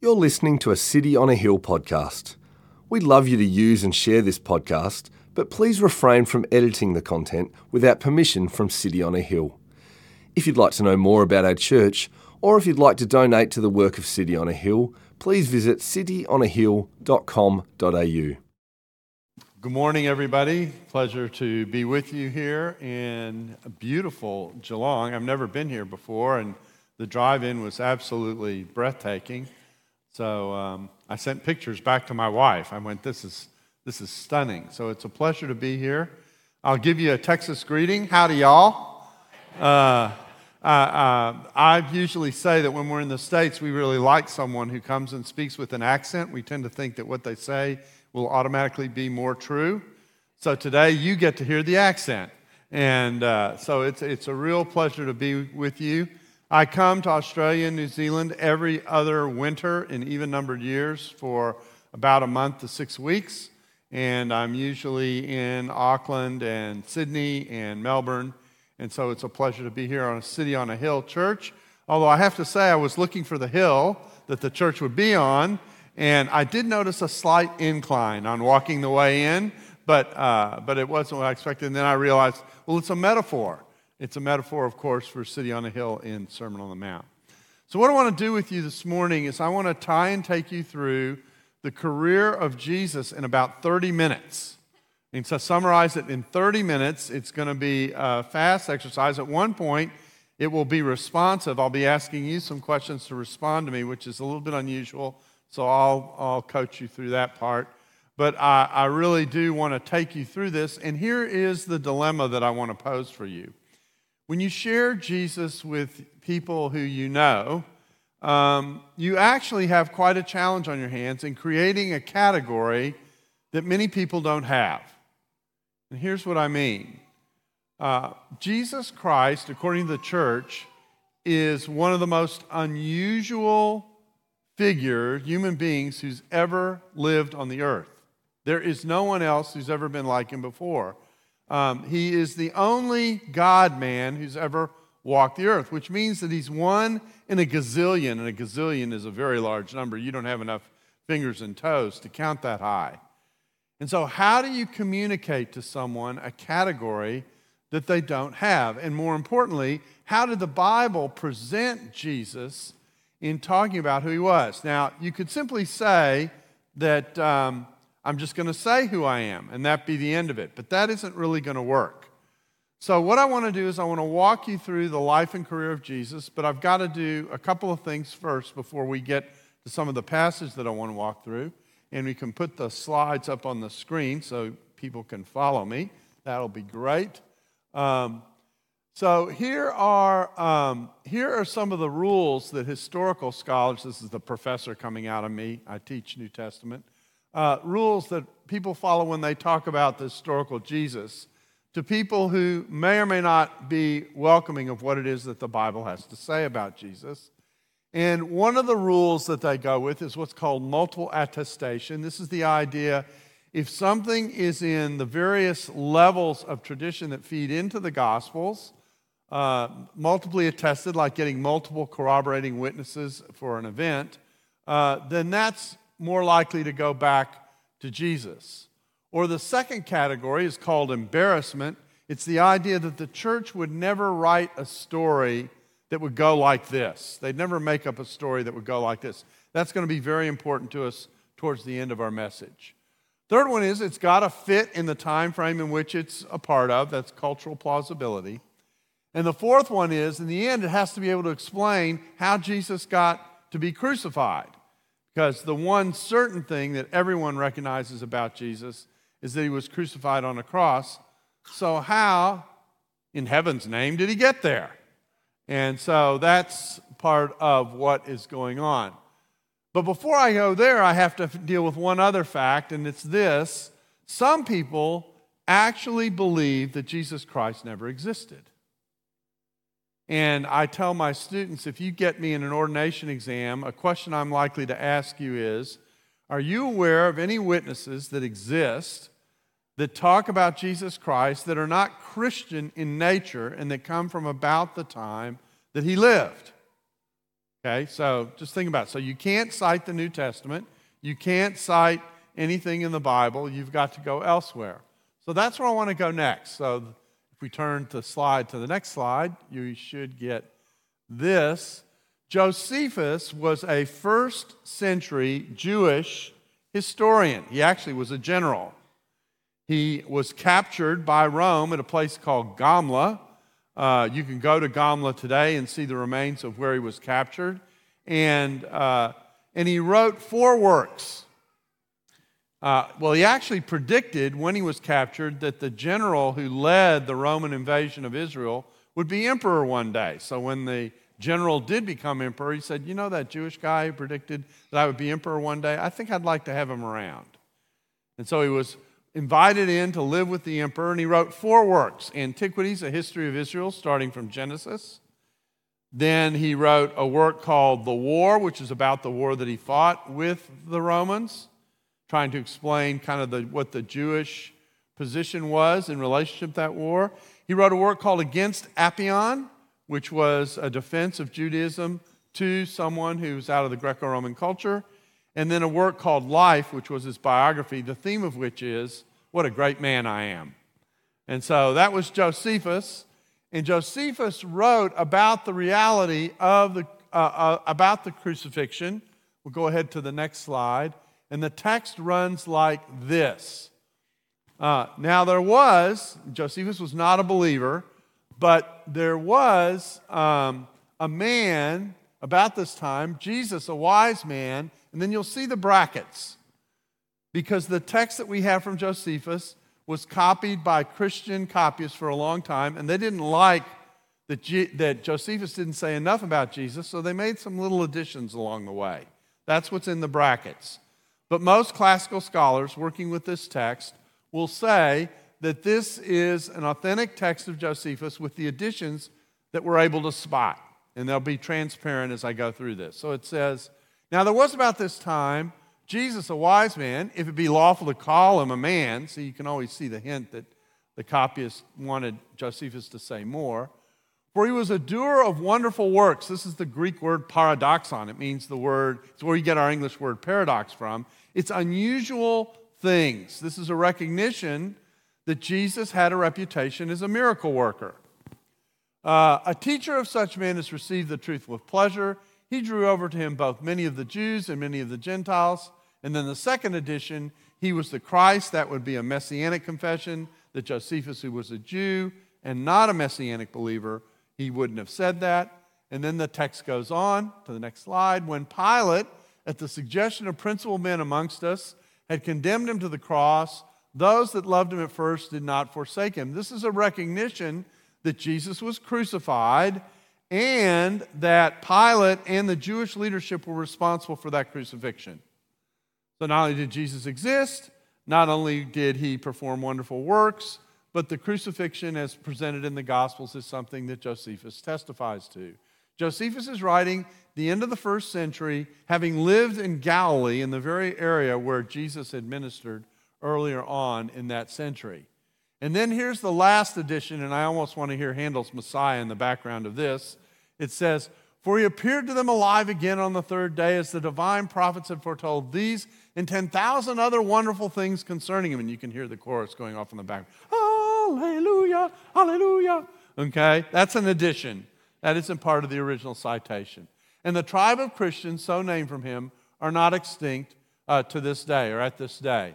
You're listening to a City on a Hill podcast. We'd love you to use and share this podcast, but please refrain from editing the content without permission from City on a Hill. If you'd like to know more about our church, or if you'd like to donate to the work of City on a Hill, please visit cityonahill.com.au. Good morning, everybody. Pleasure to be with you here in beautiful Geelong. I've never been here before, and the drive in was absolutely breathtaking. So um, I sent pictures back to my wife. I went, this is, this is stunning. So it's a pleasure to be here. I'll give you a Texas greeting. Howdy, y'all. Uh, uh, uh, I usually say that when we're in the States, we really like someone who comes and speaks with an accent. We tend to think that what they say will automatically be more true. So today you get to hear the accent. And uh, so it's, it's a real pleasure to be with you. I come to Australia and New Zealand every other winter in even numbered years for about a month to six weeks. And I'm usually in Auckland and Sydney and Melbourne. And so it's a pleasure to be here on a City on a Hill church. Although I have to say, I was looking for the hill that the church would be on, and I did notice a slight incline on walking the way in, but, uh, but it wasn't what I expected. And then I realized, well, it's a metaphor. It's a metaphor, of course, for City on a Hill in Sermon on the Mount. So, what I want to do with you this morning is I want to tie and take you through the career of Jesus in about 30 minutes. And to summarize it in 30 minutes, it's going to be a fast exercise. At one point, it will be responsive. I'll be asking you some questions to respond to me, which is a little bit unusual so I'll, I'll coach you through that part. But I, I really do want to take you through this. And here is the dilemma that I want to pose for you. When you share Jesus with people who you know, um, you actually have quite a challenge on your hands in creating a category that many people don't have. And here's what I mean uh, Jesus Christ, according to the church, is one of the most unusual figure, human beings, who's ever lived on the earth. There is no one else who's ever been like him before. Um, he is the only God man who's ever walked the earth, which means that he's one in a gazillion, and a gazillion is a very large number. You don't have enough fingers and toes to count that high. And so, how do you communicate to someone a category that they don't have? And more importantly, how did the Bible present Jesus in talking about who he was. Now, you could simply say that um, I'm just going to say who I am, and that be the end of it, but that isn't really going to work. So, what I want to do is, I want to walk you through the life and career of Jesus, but I've got to do a couple of things first before we get to some of the passages that I want to walk through. And we can put the slides up on the screen so people can follow me. That'll be great. Um, so here are, um, here are some of the rules that historical scholars, this is the professor coming out of me, I teach New Testament, uh, rules that people follow when they talk about the historical Jesus to people who may or may not be welcoming of what it is that the Bible has to say about Jesus. And one of the rules that they go with is what's called multiple attestation. This is the idea if something is in the various levels of tradition that feed into the Gospels, uh, multiply attested, like getting multiple corroborating witnesses for an event, uh, then that's more likely to go back to Jesus. Or the second category is called embarrassment. It's the idea that the church would never write a story that would go like this. They'd never make up a story that would go like this. That's going to be very important to us towards the end of our message. Third one is it's got to fit in the time frame in which it's a part of. That's cultural plausibility. And the fourth one is, in the end, it has to be able to explain how Jesus got to be crucified. Because the one certain thing that everyone recognizes about Jesus is that he was crucified on a cross. So, how, in heaven's name, did he get there? And so that's part of what is going on. But before I go there, I have to deal with one other fact, and it's this some people actually believe that Jesus Christ never existed. And I tell my students if you get me in an ordination exam, a question I'm likely to ask you is Are you aware of any witnesses that exist that talk about Jesus Christ that are not Christian in nature and that come from about the time that he lived? Okay, so just think about it. So you can't cite the New Testament, you can't cite anything in the Bible, you've got to go elsewhere. So that's where I want to go next. So if we turn to slide to the next slide, you should get this. Josephus was a first century Jewish historian. He actually was a general. He was captured by Rome at a place called Gamla. Uh, you can go to Gamla today and see the remains of where he was captured. And, uh, and he wrote four works. Uh, well, he actually predicted when he was captured that the general who led the Roman invasion of Israel would be emperor one day. So when the general did become emperor, he said, You know that Jewish guy who predicted that I would be emperor one day? I think I'd like to have him around. And so he was invited in to live with the emperor, and he wrote four works Antiquities, a history of Israel, starting from Genesis. Then he wrote a work called The War, which is about the war that he fought with the Romans, trying to explain kind of the, what the Jewish position was in relationship to that war. He wrote a work called Against Apion, which was a defense of Judaism to someone who was out of the Greco Roman culture. And then a work called Life, which was his biography, the theme of which is what a great man I am. And so that was Josephus. And Josephus wrote about the reality of the, uh, uh, about the crucifixion. We'll go ahead to the next slide. And the text runs like this. Uh, now, there was, Josephus was not a believer, but there was um, a man about this time, Jesus, a wise man, and then you'll see the brackets because the text that we have from Josephus was copied by Christian copyists for a long time, and they didn't like that, G- that Josephus didn't say enough about Jesus, so they made some little additions along the way. That's what's in the brackets. But most classical scholars working with this text will say that this is an authentic text of Josephus with the additions that we're able to spot. And they'll be transparent as I go through this. So it says, Now there was about this time Jesus, a wise man, if it be lawful to call him a man, so you can always see the hint that the copyist wanted Josephus to say more. For he was a doer of wonderful works. This is the Greek word paradoxon. It means the word, it's where you get our English word paradox from. It's unusual things. This is a recognition that Jesus had a reputation as a miracle worker. Uh, a teacher of such men has received the truth with pleasure. He drew over to him both many of the Jews and many of the Gentiles. And then the second edition, he was the Christ. That would be a messianic confession that Josephus, who was a Jew and not a messianic believer, he wouldn't have said that. And then the text goes on to the next slide. When Pilate, at the suggestion of principal men amongst us, had condemned him to the cross, those that loved him at first did not forsake him. This is a recognition that Jesus was crucified and that Pilate and the Jewish leadership were responsible for that crucifixion. So not only did Jesus exist, not only did he perform wonderful works, but the crucifixion as presented in the Gospels is something that Josephus testifies to. Josephus is writing the end of the first century, having lived in Galilee, in the very area where Jesus had ministered earlier on in that century. And then here's the last edition, and I almost want to hear Handel's Messiah in the background of this. It says, For he appeared to them alive again on the third day, as the divine prophets had foretold these and 10,000 other wonderful things concerning him. And you can hear the chorus going off in the back. Hallelujah, hallelujah. Okay, that's an addition. That isn't part of the original citation. And the tribe of Christians, so named from him, are not extinct uh, to this day or at this day.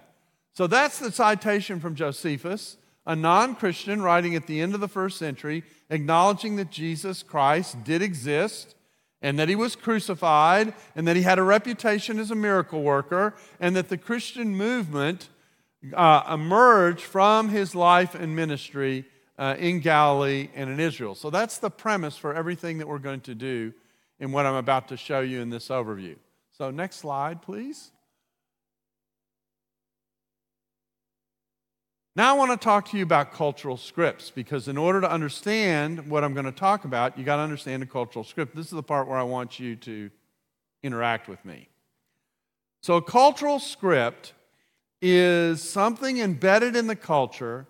So that's the citation from Josephus a non Christian writing at the end of the first century, acknowledging that Jesus Christ did exist and that he was crucified and that he had a reputation as a miracle worker and that the Christian movement uh, emerged from his life and ministry uh, in Galilee and in Israel. So that's the premise for everything that we're going to do in what I'm about to show you in this overview. So, next slide, please. Now, I want to talk to you about cultural scripts because, in order to understand what I'm going to talk about, you got to understand a cultural script. This is the part where I want you to interact with me. So, a cultural script is something embedded in the culture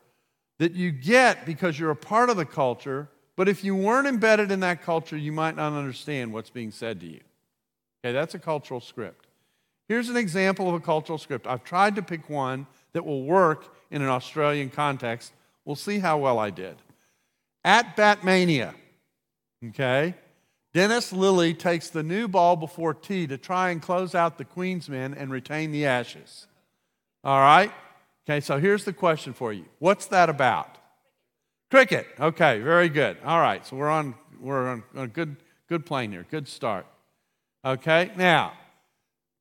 that you get because you're a part of the culture, But if you weren't embedded in that culture, you might not understand what's being said to you. Okay, that's a cultural script. Here's an example of a cultural script. I've tried to pick one that will work in an Australian context. We'll see how well I did. At Batmania, okay, Dennis Lillee takes the new ball before tea to try and close out the Queensmen and retain the ashes. All right? Okay, so here's the question for you What's that about? Cricket. Okay, very good. All right, so we're on, we're on a good, good plane here. Good start. Okay, now,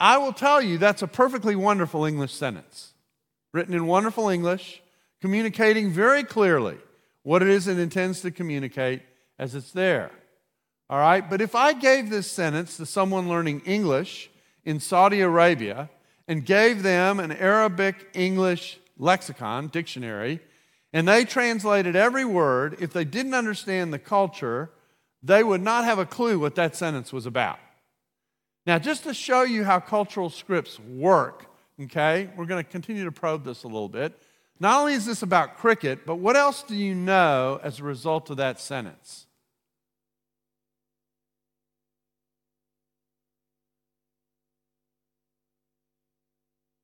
I will tell you that's a perfectly wonderful English sentence, written in wonderful English, communicating very clearly what it is it intends to communicate as it's there. All right, but if I gave this sentence to someone learning English in Saudi Arabia and gave them an Arabic English lexicon, dictionary, and they translated every word, if they didn't understand the culture, they would not have a clue what that sentence was about. Now, just to show you how cultural scripts work, okay, we're going to continue to probe this a little bit. Not only is this about cricket, but what else do you know as a result of that sentence?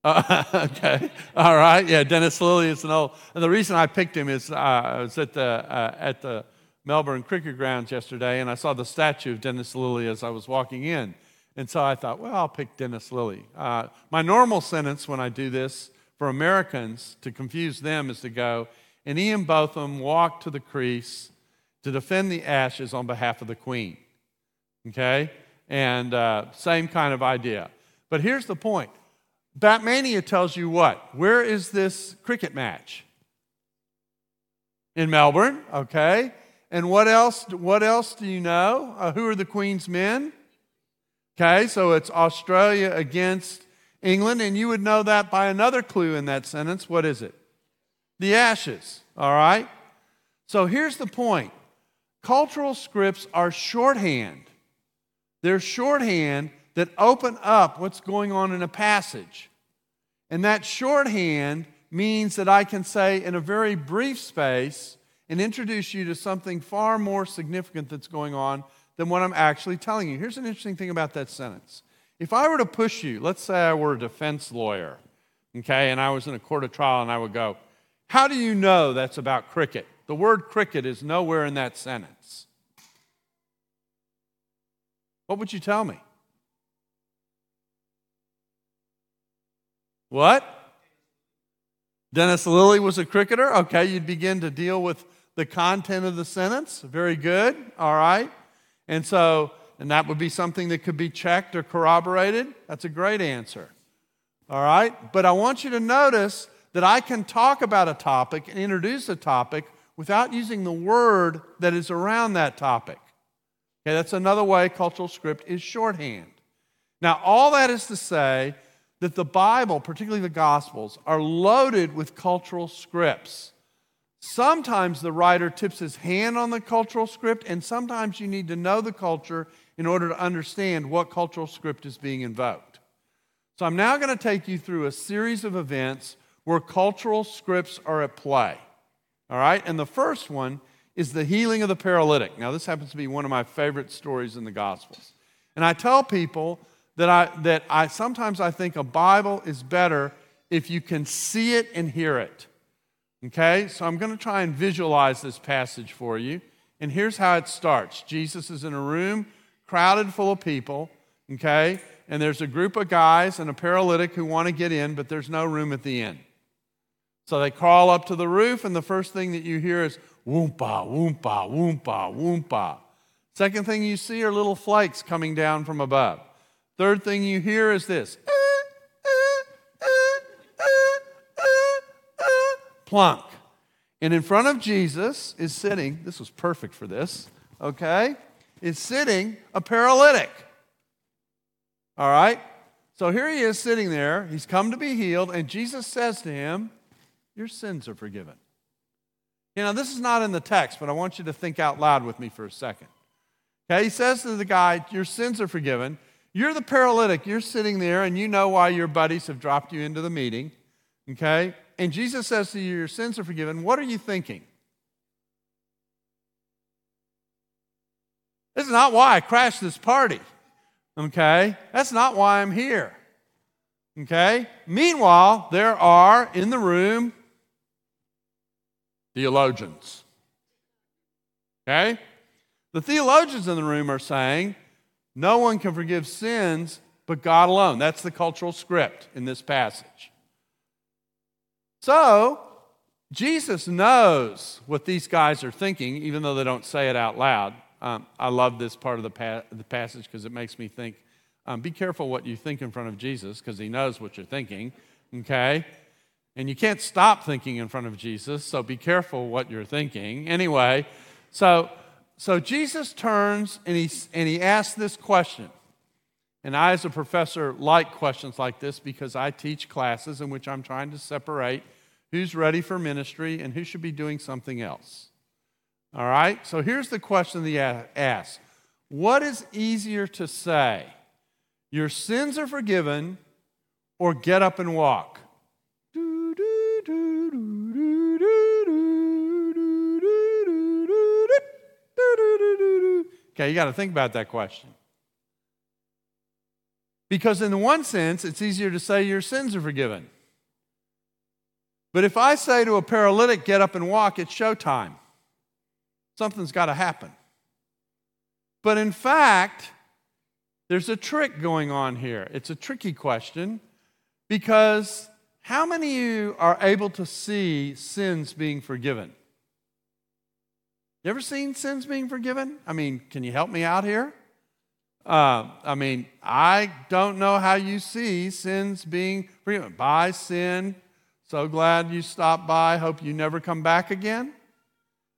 Uh, okay, all right. Yeah, Dennis Lillee is an old. And the reason I picked him is uh, I was at the uh, at the Melbourne Cricket Grounds yesterday, and I saw the statue of Dennis Lillee as I was walking in, and so I thought, well, I'll pick Dennis Lillee. Uh, my normal sentence when I do this for Americans to confuse them is to go, and Ian Botham walked to the crease to defend the Ashes on behalf of the Queen. Okay, and uh, same kind of idea. But here's the point Batmania tells you what? Where is this cricket match? In Melbourne, okay. And what else? What else do you know? Uh, who are the Queen's men? Okay, so it's Australia against England, and you would know that by another clue in that sentence. What is it? The Ashes. All right. So here's the point: cultural scripts are shorthand. They're shorthand that open up what's going on in a passage. And that shorthand means that I can say in a very brief space and introduce you to something far more significant that's going on than what I'm actually telling you. Here's an interesting thing about that sentence. If I were to push you, let's say I were a defense lawyer, okay, and I was in a court of trial and I would go, How do you know that's about cricket? The word cricket is nowhere in that sentence. What would you tell me? What? Dennis Lillee was a cricketer? Okay, you'd begin to deal with the content of the sentence. Very good. All right. And so, and that would be something that could be checked or corroborated. That's a great answer. All right. But I want you to notice that I can talk about a topic and introduce a topic without using the word that is around that topic. Okay, that's another way cultural script is shorthand. Now, all that is to say that the Bible, particularly the Gospels, are loaded with cultural scripts. Sometimes the writer tips his hand on the cultural script, and sometimes you need to know the culture in order to understand what cultural script is being invoked. So I'm now going to take you through a series of events where cultural scripts are at play. All right? And the first one is the healing of the paralytic. Now, this happens to be one of my favorite stories in the Gospels. And I tell people that I, that I sometimes I think a Bible is better if you can see it and hear it. Okay, so I'm going to try and visualize this passage for you. And here's how it starts Jesus is in a room crowded full of people, okay, and there's a group of guys and a paralytic who want to get in, but there's no room at the inn. So they crawl up to the roof, and the first thing that you hear is whoompa, whoompa, whoompa, whoompa. Second thing you see are little flakes coming down from above. Third thing you hear is this plunk. And in front of Jesus is sitting, this was perfect for this, okay? Is sitting a paralytic. All right? So here he is sitting there. He's come to be healed, and Jesus says to him, Your sins are forgiven. You know, this is not in the text, but I want you to think out loud with me for a second. Okay, he says to the guy, Your sins are forgiven. You're the paralytic. You're sitting there and you know why your buddies have dropped you into the meeting. Okay? And Jesus says to you, Your sins are forgiven. What are you thinking? This is not why I crashed this party. Okay? That's not why I'm here. Okay? Meanwhile, there are in the room theologians. Okay? The theologians in the room are saying no one can forgive sins but God alone. That's the cultural script in this passage. So, Jesus knows what these guys are thinking, even though they don't say it out loud. Um, I love this part of the, pa- the passage because it makes me think um, be careful what you think in front of Jesus because he knows what you're thinking, okay? And you can't stop thinking in front of Jesus, so be careful what you're thinking. Anyway, so, so Jesus turns and he, and he asks this question. And I, as a professor, like questions like this because I teach classes in which I'm trying to separate who's ready for ministry and who should be doing something else. All right? So here's the question that he asks What is easier to say? Your sins are forgiven, or get up and walk? Okay, you got to think about that question. Because, in the one sense, it's easier to say your sins are forgiven. But if I say to a paralytic, get up and walk, it's showtime. Something's got to happen. But in fact, there's a trick going on here. It's a tricky question because how many of you are able to see sins being forgiven? You ever seen sins being forgiven? I mean, can you help me out here? Uh, I mean, I don't know how you see sins being forgiven. By sin, so glad you stopped by, hope you never come back again.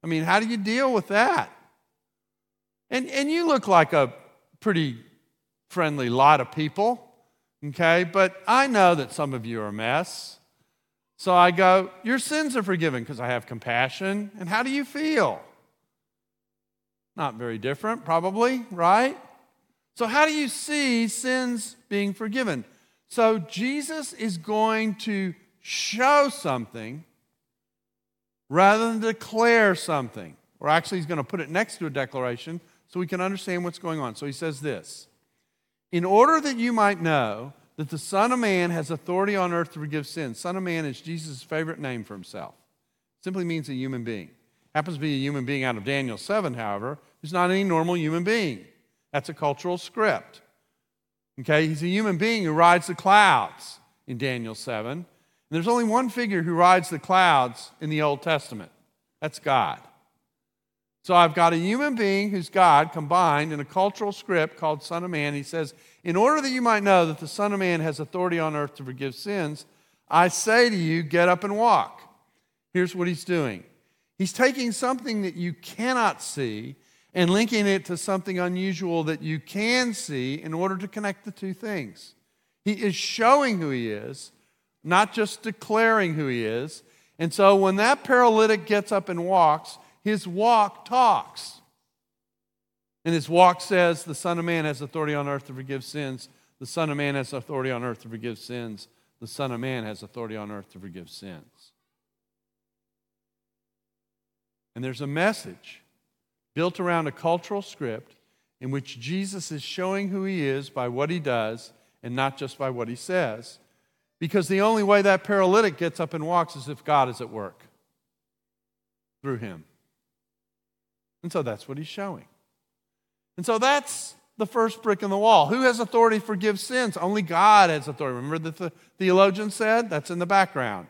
I mean, how do you deal with that? And, and you look like a pretty friendly lot of people, okay? But I know that some of you are a mess. So I go, Your sins are forgiven because I have compassion. And how do you feel? Not very different, probably, right? So, how do you see sins being forgiven? So, Jesus is going to show something rather than declare something. Or actually, he's going to put it next to a declaration so we can understand what's going on. So, he says this In order that you might know that the Son of Man has authority on earth to forgive sins, Son of Man is Jesus' favorite name for himself. Simply means a human being. Happens to be a human being out of Daniel 7, however, who's not any normal human being. That's a cultural script. Okay, he's a human being who rides the clouds in Daniel 7. And there's only one figure who rides the clouds in the Old Testament that's God. So I've got a human being who's God combined in a cultural script called Son of Man. He says, In order that you might know that the Son of Man has authority on earth to forgive sins, I say to you, get up and walk. Here's what he's doing He's taking something that you cannot see and linking it to something unusual that you can see in order to connect the two things. He is showing who he is, not just declaring who he is. And so when that paralytic gets up and walks, his walk talks. And his walk says, The Son of Man has authority on earth to forgive sins. The Son of Man has authority on earth to forgive sins. The Son of Man has authority on earth to forgive sins. And there's a message built around a cultural script in which Jesus is showing who he is by what he does and not just by what he says. Because the only way that paralytic gets up and walks is if God is at work through him. And so that's what he's showing. And so that's the first brick in the wall. Who has authority to forgive sins? Only God has authority. Remember that the theologian said? That's in the background.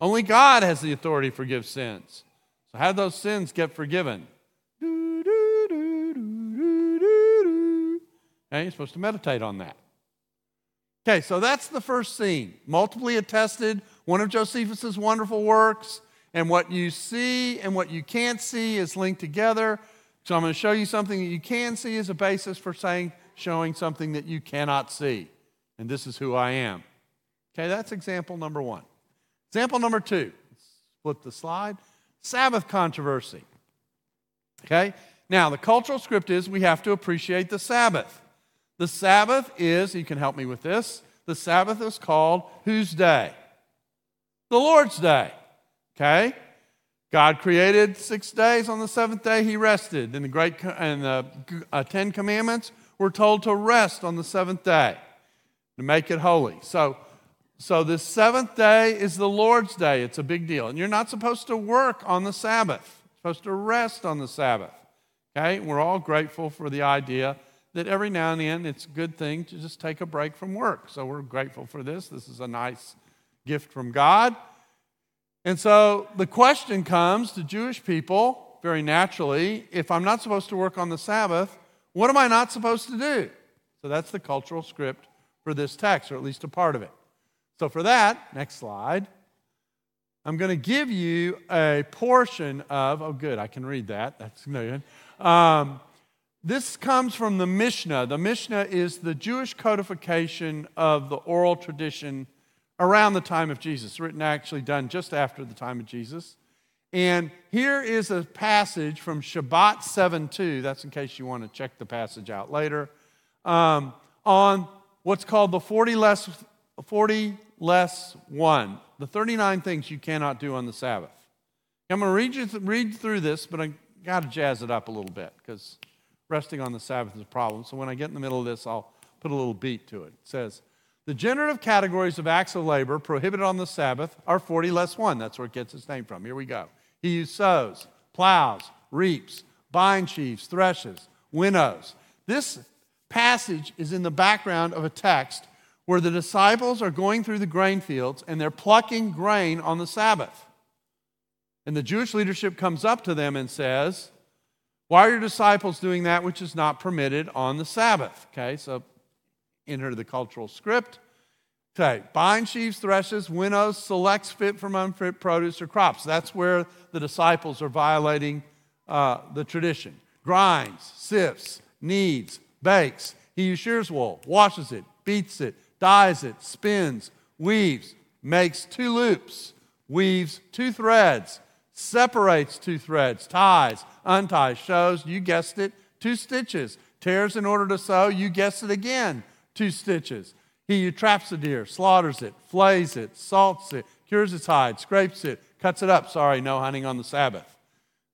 Only God has the authority to forgive sins. So, how do those sins get forgiven? You're supposed to meditate on that. Okay, so that's the first scene. Multiply attested, one of Josephus's wonderful works, and what you see and what you can't see is linked together. So I'm going to show you something that you can see as a basis for saying showing something that you cannot see. And this is who I am. Okay, that's example number one. Example number two. Let's flip the slide. Sabbath controversy. Okay? Now, the cultural script is we have to appreciate the Sabbath. The Sabbath is, you can help me with this, the Sabbath is called whose day? The Lord's day. Okay? God created six days. On the seventh day, He rested. And the great and the uh, Ten Commandments were told to rest on the seventh day to make it holy. So, so the seventh day is the Lord's day. It's a big deal, and you're not supposed to work on the Sabbath. You're supposed to rest on the Sabbath. Okay, we're all grateful for the idea that every now and then it's a good thing to just take a break from work. So we're grateful for this. This is a nice gift from God. And so the question comes to Jewish people very naturally if I'm not supposed to work on the Sabbath, what am I not supposed to do? So that's the cultural script for this text, or at least a part of it. So for that, next slide, I'm going to give you a portion of, oh, good, I can read that. That's good. Um, this comes from the Mishnah. The Mishnah is the Jewish codification of the oral tradition around the time of Jesus, written actually done just after the time of Jesus. And here is a passage from Shabbat 7 2. That's in case you want to check the passage out later. Um, on what's called the 40 less, 40 less 1, the 39 things you cannot do on the Sabbath. I'm going to read, you th- read through this, but I got to jazz it up a little bit because resting on the Sabbath is a problem. So when I get in the middle of this, I'll put a little beat to it. It says, the generative categories of acts of labor prohibited on the Sabbath are 40 less 1. That's where it gets its name from. Here we go. He who sows, plows, reaps, binds sheaves, threshes, winnows. This passage is in the background of a text where the disciples are going through the grain fields and they're plucking grain on the Sabbath. And the Jewish leadership comes up to them and says, Why are your disciples doing that which is not permitted on the Sabbath? Okay, so enter the cultural script. Okay, bind sheaves, threshes, winnows, selects fit from unfit produce or crops. That's where the disciples are violating uh, the tradition. Grinds, sifts, kneads, bakes. He who shears wool, washes it, beats it, dyes it, spins, weaves, makes two loops, weaves two threads, separates two threads, ties, unties, shows, you guessed it, two stitches, tears in order to sew, you guessed it again, two stitches. He who traps a deer, slaughters it, flays it, salts it, cures its hide, scrapes it, cuts it up. Sorry, no hunting on the Sabbath.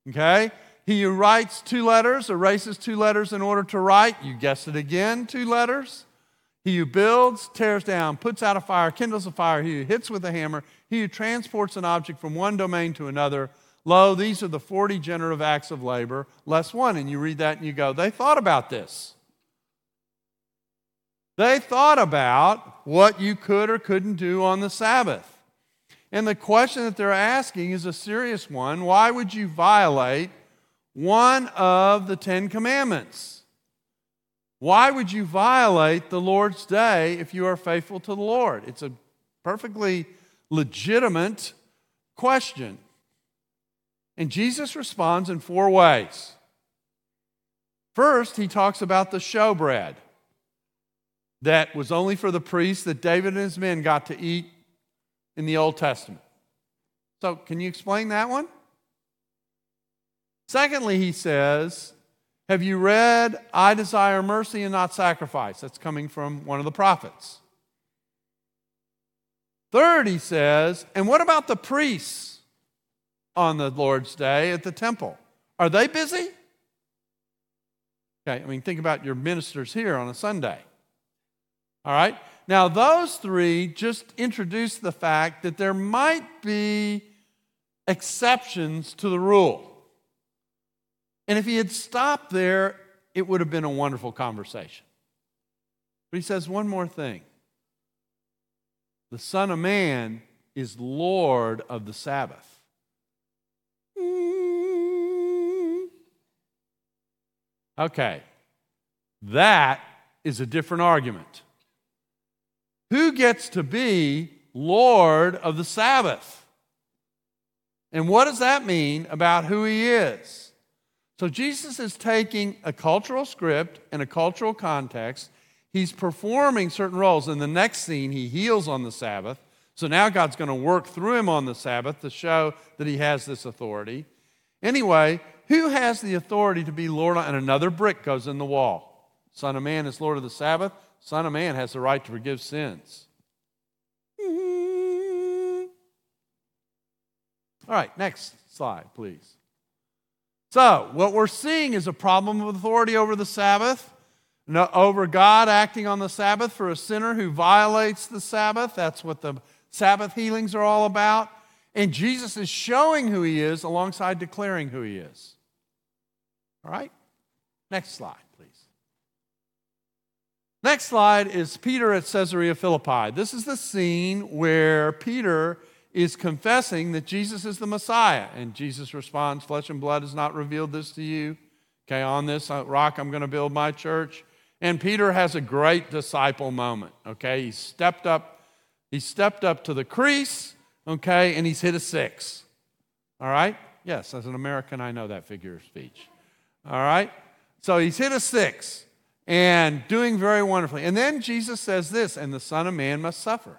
Okay? He who writes two letters, erases two letters in order to write. You guessed it again, two letters. He who builds, tears down, puts out a fire, kindles a fire. He who hits with a hammer. He who transports an object from one domain to another. Lo, these are the 40 generative acts of labor, less one. And you read that and you go, they thought about this. They thought about what you could or couldn't do on the Sabbath. And the question that they're asking is a serious one. Why would you violate one of the Ten Commandments? Why would you violate the Lord's day if you are faithful to the Lord? It's a perfectly legitimate question. And Jesus responds in four ways. First, he talks about the showbread that was only for the priests that David and his men got to eat in the Old Testament. So, can you explain that one? Secondly, he says, Have you read, I desire mercy and not sacrifice? That's coming from one of the prophets. Third, he says, And what about the priests on the Lord's day at the temple? Are they busy? Okay, I mean, think about your ministers here on a Sunday. All right? Now, those three just introduce the fact that there might be exceptions to the rule. And if he had stopped there, it would have been a wonderful conversation. But he says one more thing the Son of Man is Lord of the Sabbath. Okay, that is a different argument. Who gets to be Lord of the Sabbath? And what does that mean about who he is? So Jesus is taking a cultural script and a cultural context. He's performing certain roles. In the next scene, he heals on the Sabbath. So now God's going to work through him on the Sabbath to show that he has this authority. Anyway, who has the authority to be Lord? And another brick goes in the wall. Son of Man is Lord of the Sabbath. Son of Man has the right to forgive sins. All right, next slide, please. So, what we're seeing is a problem of authority over the Sabbath, over God acting on the Sabbath for a sinner who violates the Sabbath. That's what the Sabbath healings are all about. And Jesus is showing who he is alongside declaring who he is. All right? Next slide, please. Next slide is Peter at Caesarea Philippi. This is the scene where Peter is confessing that Jesus is the Messiah. And Jesus responds, Flesh and blood has not revealed this to you. Okay, on this rock I'm going to build my church. And Peter has a great disciple moment. Okay, he stepped up, he stepped up to the crease, okay, and he's hit a six. All right? Yes, as an American, I know that figure of speech. All right? So he's hit a six and doing very wonderfully. And then Jesus says this, and the Son of Man must suffer.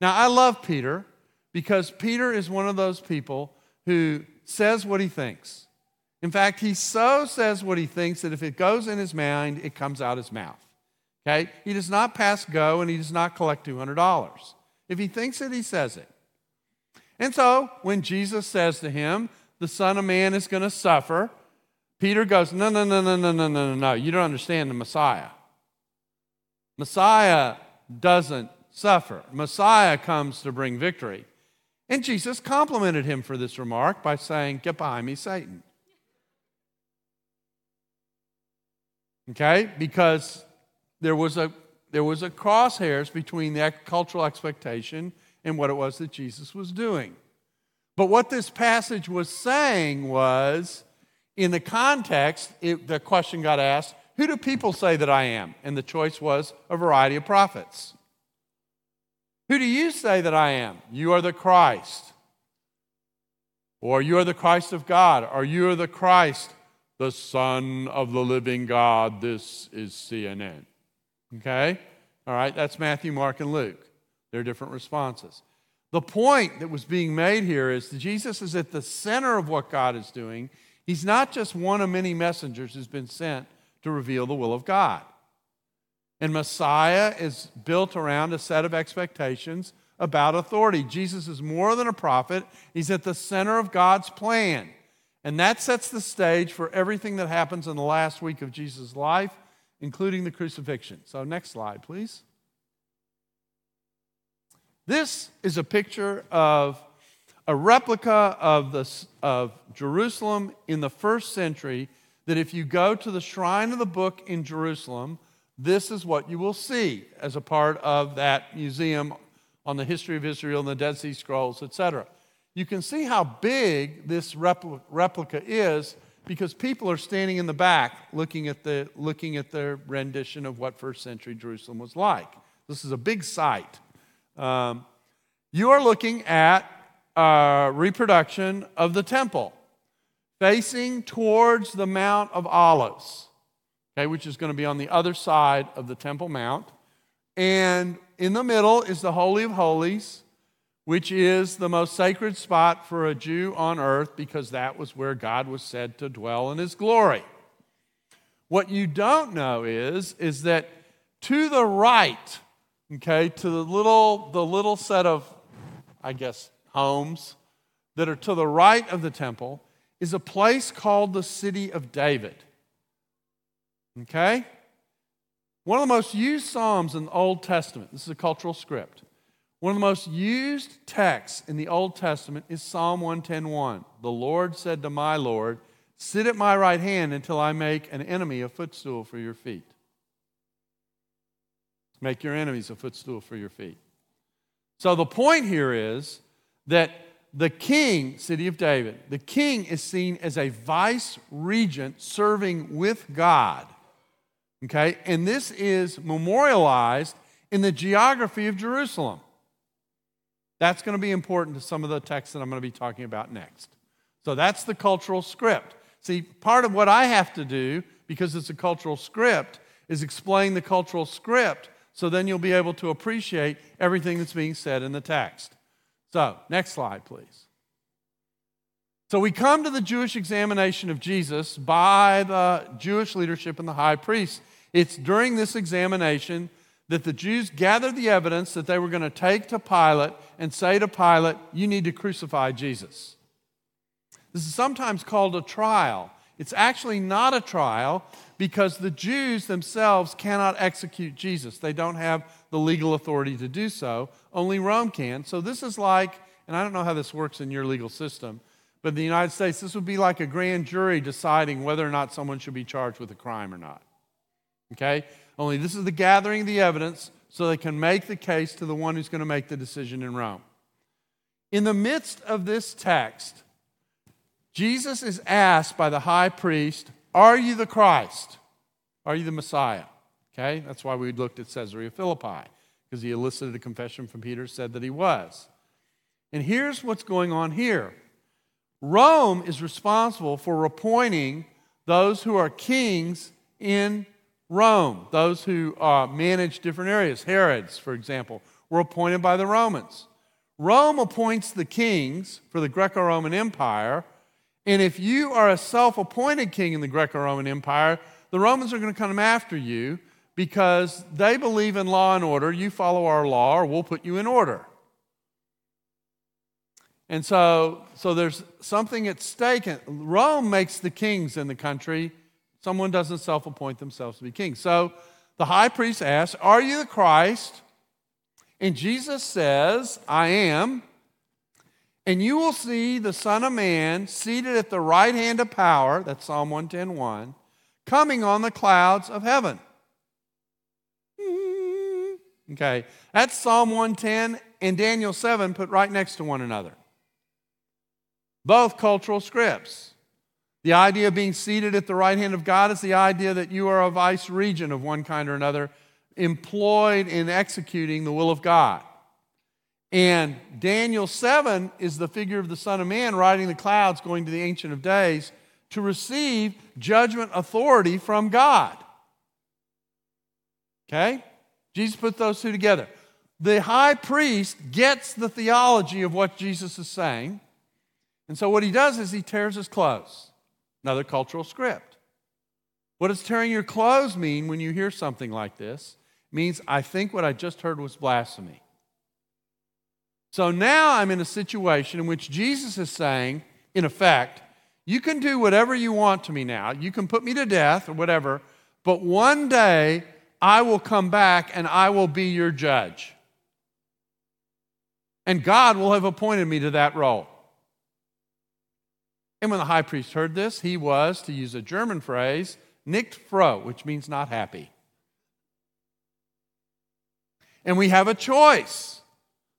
Now, I love Peter because Peter is one of those people who says what he thinks. In fact, he so says what he thinks that if it goes in his mind, it comes out his mouth. Okay? He does not pass go and he does not collect $200. If he thinks it, he says it. And so when Jesus says to him, the Son of Man is going to suffer, Peter goes, No, no, no, no, no, no, no, no. You don't understand the Messiah. Messiah doesn't suffer, Messiah comes to bring victory. And Jesus complimented him for this remark by saying, Get behind me, Satan. Okay? Because there was a there was a crosshairs between the cultural expectation and what it was that Jesus was doing. But what this passage was saying was, in the context, it, the question got asked, Who do people say that I am? And the choice was a variety of prophets. Who do you say that I am? You are the Christ. Or you are the Christ of God. Or you are the Christ, the Son of the living God. This is CNN. Okay? All right, that's Matthew, Mark, and Luke. They're different responses. The point that was being made here is that Jesus is at the center of what God is doing. He's not just one of many messengers who's been sent to reveal the will of God. And Messiah is built around a set of expectations about authority. Jesus is more than a prophet, he's at the center of God's plan. And that sets the stage for everything that happens in the last week of Jesus' life, including the crucifixion. So, next slide, please. This is a picture of a replica of, the, of Jerusalem in the first century. That if you go to the shrine of the book in Jerusalem, this is what you will see as a part of that museum on the history of Israel and the Dead Sea Scrolls, etc. You can see how big this repl- replica is because people are standing in the back looking at the looking at the rendition of what first century Jerusalem was like. This is a big site. Um, you are looking at a reproduction of the temple facing towards the Mount of Olives okay, which is going to be on the other side of the Temple Mount. And in the middle is the Holy of Holies, which is the most sacred spot for a Jew on earth because that was where God was said to dwell in his glory. What you don't know is, is that to the right, okay, to the little, the little set of, I guess, homes that are to the right of the temple is a place called the City of David. Okay? One of the most used Psalms in the Old Testament, this is a cultural script. One of the most used texts in the Old Testament is Psalm 110:1. The Lord said to my Lord, Sit at my right hand until I make an enemy a footstool for your feet. Make your enemies a footstool for your feet. So the point here is that the king, city of David, the king is seen as a vice regent serving with God Okay? And this is memorialized in the geography of Jerusalem. That's going to be important to some of the texts that I'm going to be talking about next. So that's the cultural script. See, part of what I have to do, because it's a cultural script, is explain the cultural script so then you'll be able to appreciate everything that's being said in the text. So, next slide, please. So we come to the Jewish examination of Jesus by the Jewish leadership and the high priest. It's during this examination that the Jews gathered the evidence that they were going to take to Pilate and say to Pilate, You need to crucify Jesus. This is sometimes called a trial. It's actually not a trial because the Jews themselves cannot execute Jesus. They don't have the legal authority to do so. Only Rome can. So this is like, and I don't know how this works in your legal system, but in the United States, this would be like a grand jury deciding whether or not someone should be charged with a crime or not. Okay? Only this is the gathering of the evidence so they can make the case to the one who's going to make the decision in Rome. In the midst of this text, Jesus is asked by the high priest, Are you the Christ? Are you the Messiah? Okay, that's why we looked at Caesarea Philippi, because he elicited a confession from Peter, said that he was. And here's what's going on here Rome is responsible for appointing those who are kings in Rome, those who uh, manage different areas. Herods, for example, were appointed by the Romans. Rome appoints the kings for the Greco Roman Empire, and if you are a self appointed king in the Greco Roman Empire, the Romans are going to come after you because they believe in law and order. You follow our law, or we'll put you in order. And so, so there's something at stake. Rome makes the kings in the country Someone doesn't self appoint themselves to be king. So the high priest asks, Are you the Christ? And Jesus says, I am. And you will see the Son of Man seated at the right hand of power, that's Psalm 110.1, coming on the clouds of heaven. Hmm. Okay, that's Psalm 110 and Daniel 7 put right next to one another. Both cultural scripts. The idea of being seated at the right hand of God is the idea that you are a vice regent of one kind or another, employed in executing the will of God. And Daniel 7 is the figure of the Son of Man riding the clouds, going to the Ancient of Days to receive judgment authority from God. Okay? Jesus put those two together. The high priest gets the theology of what Jesus is saying. And so what he does is he tears his clothes. Another cultural script. What does tearing your clothes mean when you hear something like this? It means I think what I just heard was blasphemy. So now I'm in a situation in which Jesus is saying, in effect, you can do whatever you want to me now. You can put me to death or whatever, but one day I will come back and I will be your judge. And God will have appointed me to that role. And when the high priest heard this, he was, to use a German phrase, nicht froh, which means not happy. And we have a choice.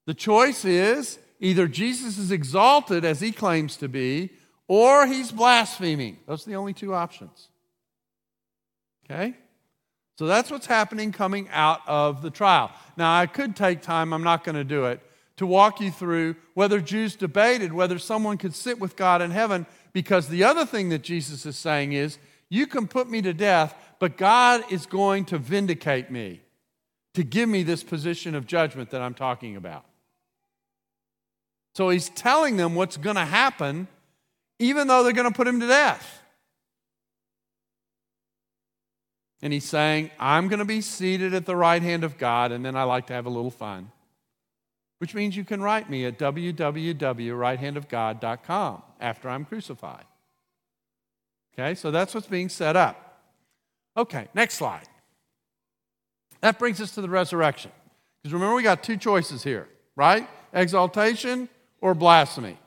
The choice is either Jesus is exalted as he claims to be, or he's blaspheming. Those are the only two options. Okay? So that's what's happening coming out of the trial. Now, I could take time, I'm not going to do it to walk you through whether Jews debated whether someone could sit with God in heaven, because the other thing that Jesus is saying is, you can put me to death, but God is going to vindicate me to give me this position of judgment that I'm talking about. So he's telling them what's going to happen, even though they're going to put him to death. And he's saying, I'm going to be seated at the right hand of God, and then I like to have a little fun which means you can write me at www.righthandofgod.com after I'm crucified. Okay, so that's what's being set up. Okay, next slide. That brings us to the resurrection. Because remember, we got two choices here, right? Exaltation or blasphemy.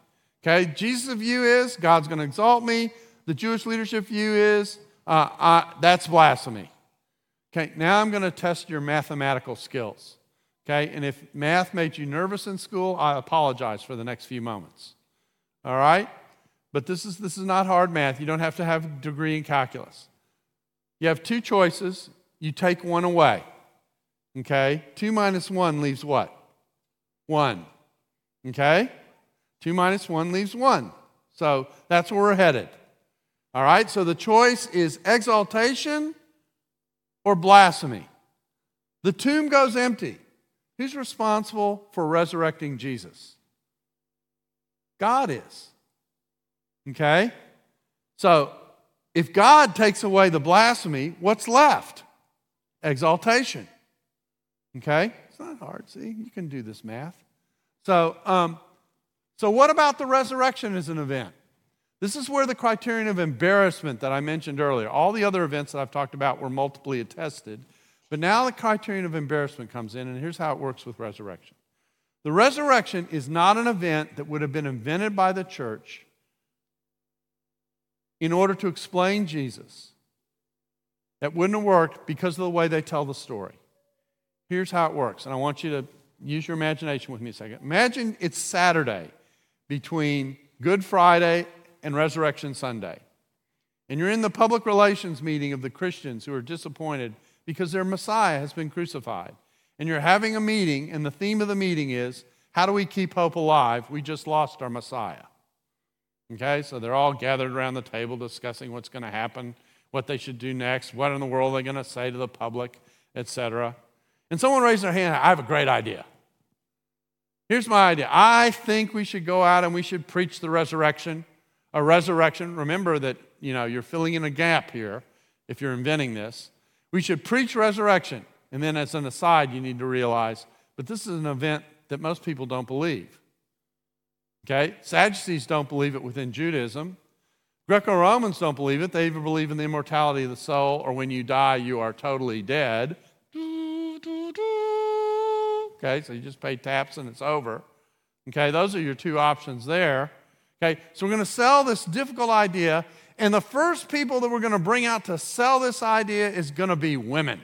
Okay, Jesus' view is God's going to exalt me. The Jewish leadership view is uh, uh, that's blasphemy. Okay, now I'm going to test your mathematical skills. Okay, and if math made you nervous in school, I apologize for the next few moments. All right? But this is, this is not hard math. You don't have to have a degree in calculus. You have two choices, you take one away. Okay? Two minus one leaves what? One. Okay? Two minus one leaves one. So that's where we're headed. All right? So the choice is exaltation or blasphemy. The tomb goes empty. Who's responsible for resurrecting Jesus? God is. Okay? So, if God takes away the blasphemy, what's left? Exaltation. Okay? It's not hard. See, you can do this math. So, um, so what about the resurrection as an event? This is where the criterion of embarrassment that I mentioned earlier, all the other events that I've talked about were multiply attested, but now the criterion of embarrassment comes in, and here's how it works with resurrection. The resurrection is not an event that would have been invented by the church in order to explain Jesus. That wouldn't have worked because of the way they tell the story. Here's how it works, and I want you to use your imagination with me a second. Imagine it's Saturday between Good Friday and Resurrection Sunday. And you're in the public relations meeting of the Christians who are disappointed because their Messiah has been crucified. And you're having a meeting, and the theme of the meeting is how do we keep hope alive? We just lost our Messiah. Okay, so they're all gathered around the table discussing what's going to happen, what they should do next, what in the world they're going to say to the public, etc. And someone raised their hand, I have a great idea. Here's my idea. I think we should go out and we should preach the resurrection. A resurrection, remember that, you know, you're filling in a gap here if you're inventing this. We should preach resurrection. And then as an aside, you need to realize, but this is an event that most people don't believe. Okay? Sadducees don't believe it within Judaism. Greco Romans don't believe it. They even believe in the immortality of the soul, or when you die, you are totally dead. Okay, so you just pay taps and it's over. Okay, those are your two options there. Okay, so we're going to sell this difficult idea, and the first people that we're going to bring out to sell this idea is going to be women.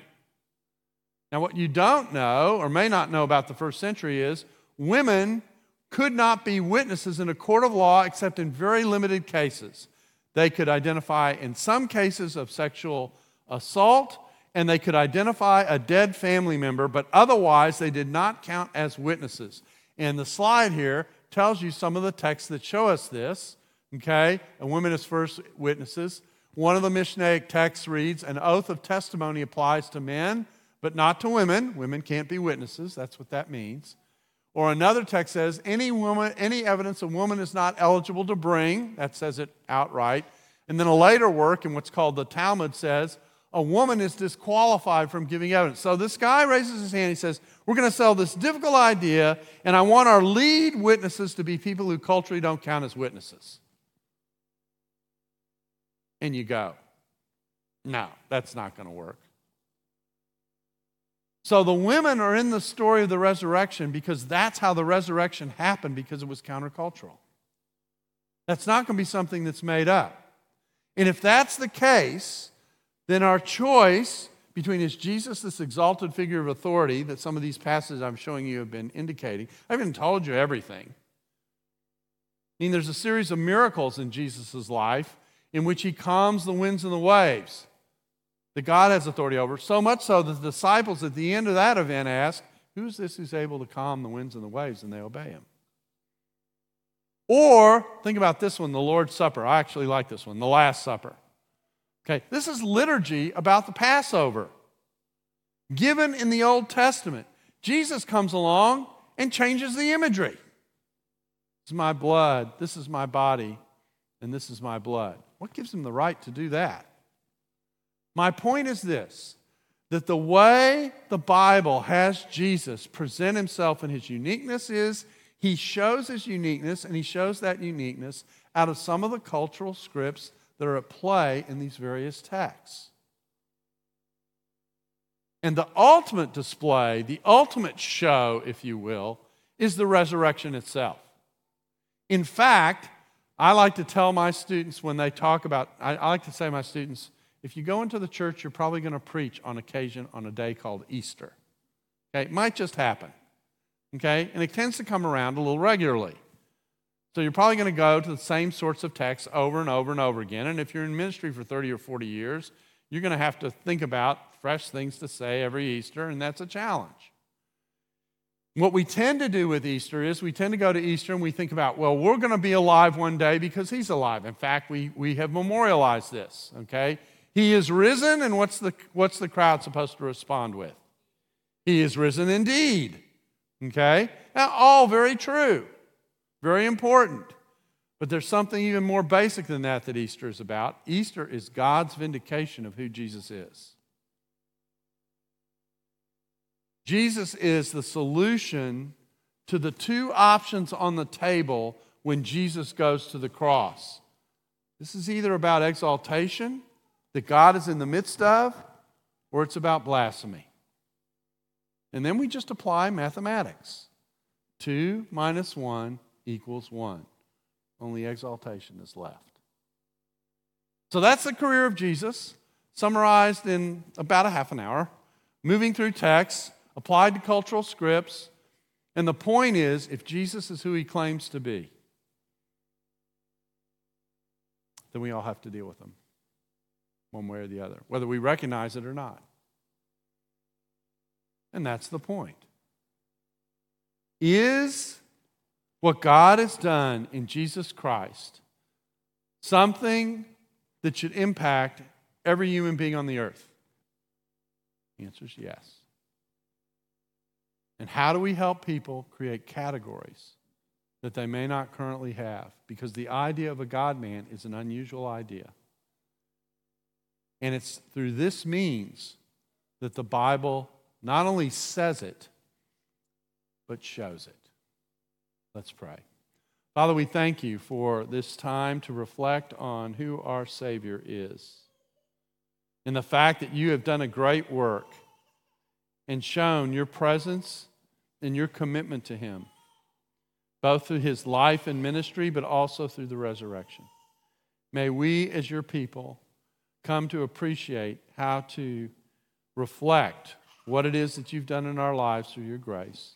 Now, what you don't know or may not know about the first century is women could not be witnesses in a court of law except in very limited cases. They could identify, in some cases, of sexual assault, and they could identify a dead family member, but otherwise they did not count as witnesses. And the slide here tells you some of the texts that show us this, okay? And women as first witnesses. One of the Mishnaic texts reads An oath of testimony applies to men, but not to women. Women can't be witnesses. That's what that means. Or another text says, any woman, any evidence a woman is not eligible to bring, that says it outright. And then a later work in what's called the Talmud says, a woman is disqualified from giving evidence. So this guy raises his hand. He says, We're going to sell this difficult idea, and I want our lead witnesses to be people who culturally don't count as witnesses. And you go, No, that's not going to work. So the women are in the story of the resurrection because that's how the resurrection happened because it was countercultural. That's not going to be something that's made up. And if that's the case, then our choice between is Jesus this exalted figure of authority that some of these passages I'm showing you have been indicating? I haven't told you everything. I mean, there's a series of miracles in Jesus' life in which he calms the winds and the waves that God has authority over, so much so that the disciples at the end of that event ask, Who's this who's able to calm the winds and the waves? And they obey him. Or think about this one, the Lord's Supper. I actually like this one, the Last Supper. Okay, this is liturgy about the Passover given in the Old Testament. Jesus comes along and changes the imagery. This is my blood, this is my body, and this is my blood. What gives him the right to do that? My point is this that the way the Bible has Jesus present himself in his uniqueness is he shows his uniqueness, and he shows that uniqueness out of some of the cultural scripts that are at play in these various texts. And the ultimate display, the ultimate show, if you will, is the resurrection itself. In fact, I like to tell my students when they talk about, I, I like to say to my students, if you go into the church, you're probably going to preach on occasion on a day called Easter. Okay, it might just happen. Okay, and it tends to come around a little regularly. So you're probably going to go to the same sorts of texts over and over and over again. And if you're in ministry for 30 or 40 years, you're going to have to think about fresh things to say every Easter, and that's a challenge. What we tend to do with Easter is we tend to go to Easter and we think about, well, we're going to be alive one day because he's alive. In fact, we, we have memorialized this, okay? He is risen, and what's the, what's the crowd supposed to respond with? He is risen indeed. Okay? Now, all very true, very important. But there's something even more basic than that that Easter is about. Easter is God's vindication of who Jesus is. Jesus is the solution to the two options on the table when Jesus goes to the cross. This is either about exaltation that God is in the midst of, or it's about blasphemy. And then we just apply mathematics 2 minus 1 equals 1. Only exaltation is left. So that's the career of Jesus, summarized in about a half an hour, moving through texts, applied to cultural scripts. And the point is if Jesus is who he claims to be, then we all have to deal with him one way or the other, whether we recognize it or not. And that's the point. Is what God has done in Jesus Christ something that should impact every human being on the earth? The answer is yes. And how do we help people create categories that they may not currently have? Because the idea of a God man is an unusual idea. And it's through this means that the Bible not only says it, but shows it. Let's pray. Father, we thank you for this time to reflect on who our Savior is and the fact that you have done a great work and shown your presence and your commitment to Him, both through His life and ministry, but also through the resurrection. May we, as your people, come to appreciate how to reflect what it is that you've done in our lives through your grace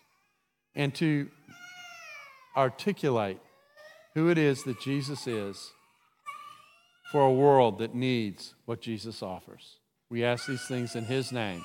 and to articulate who it is that Jesus is for a world that needs what Jesus offers. We ask these things in His name.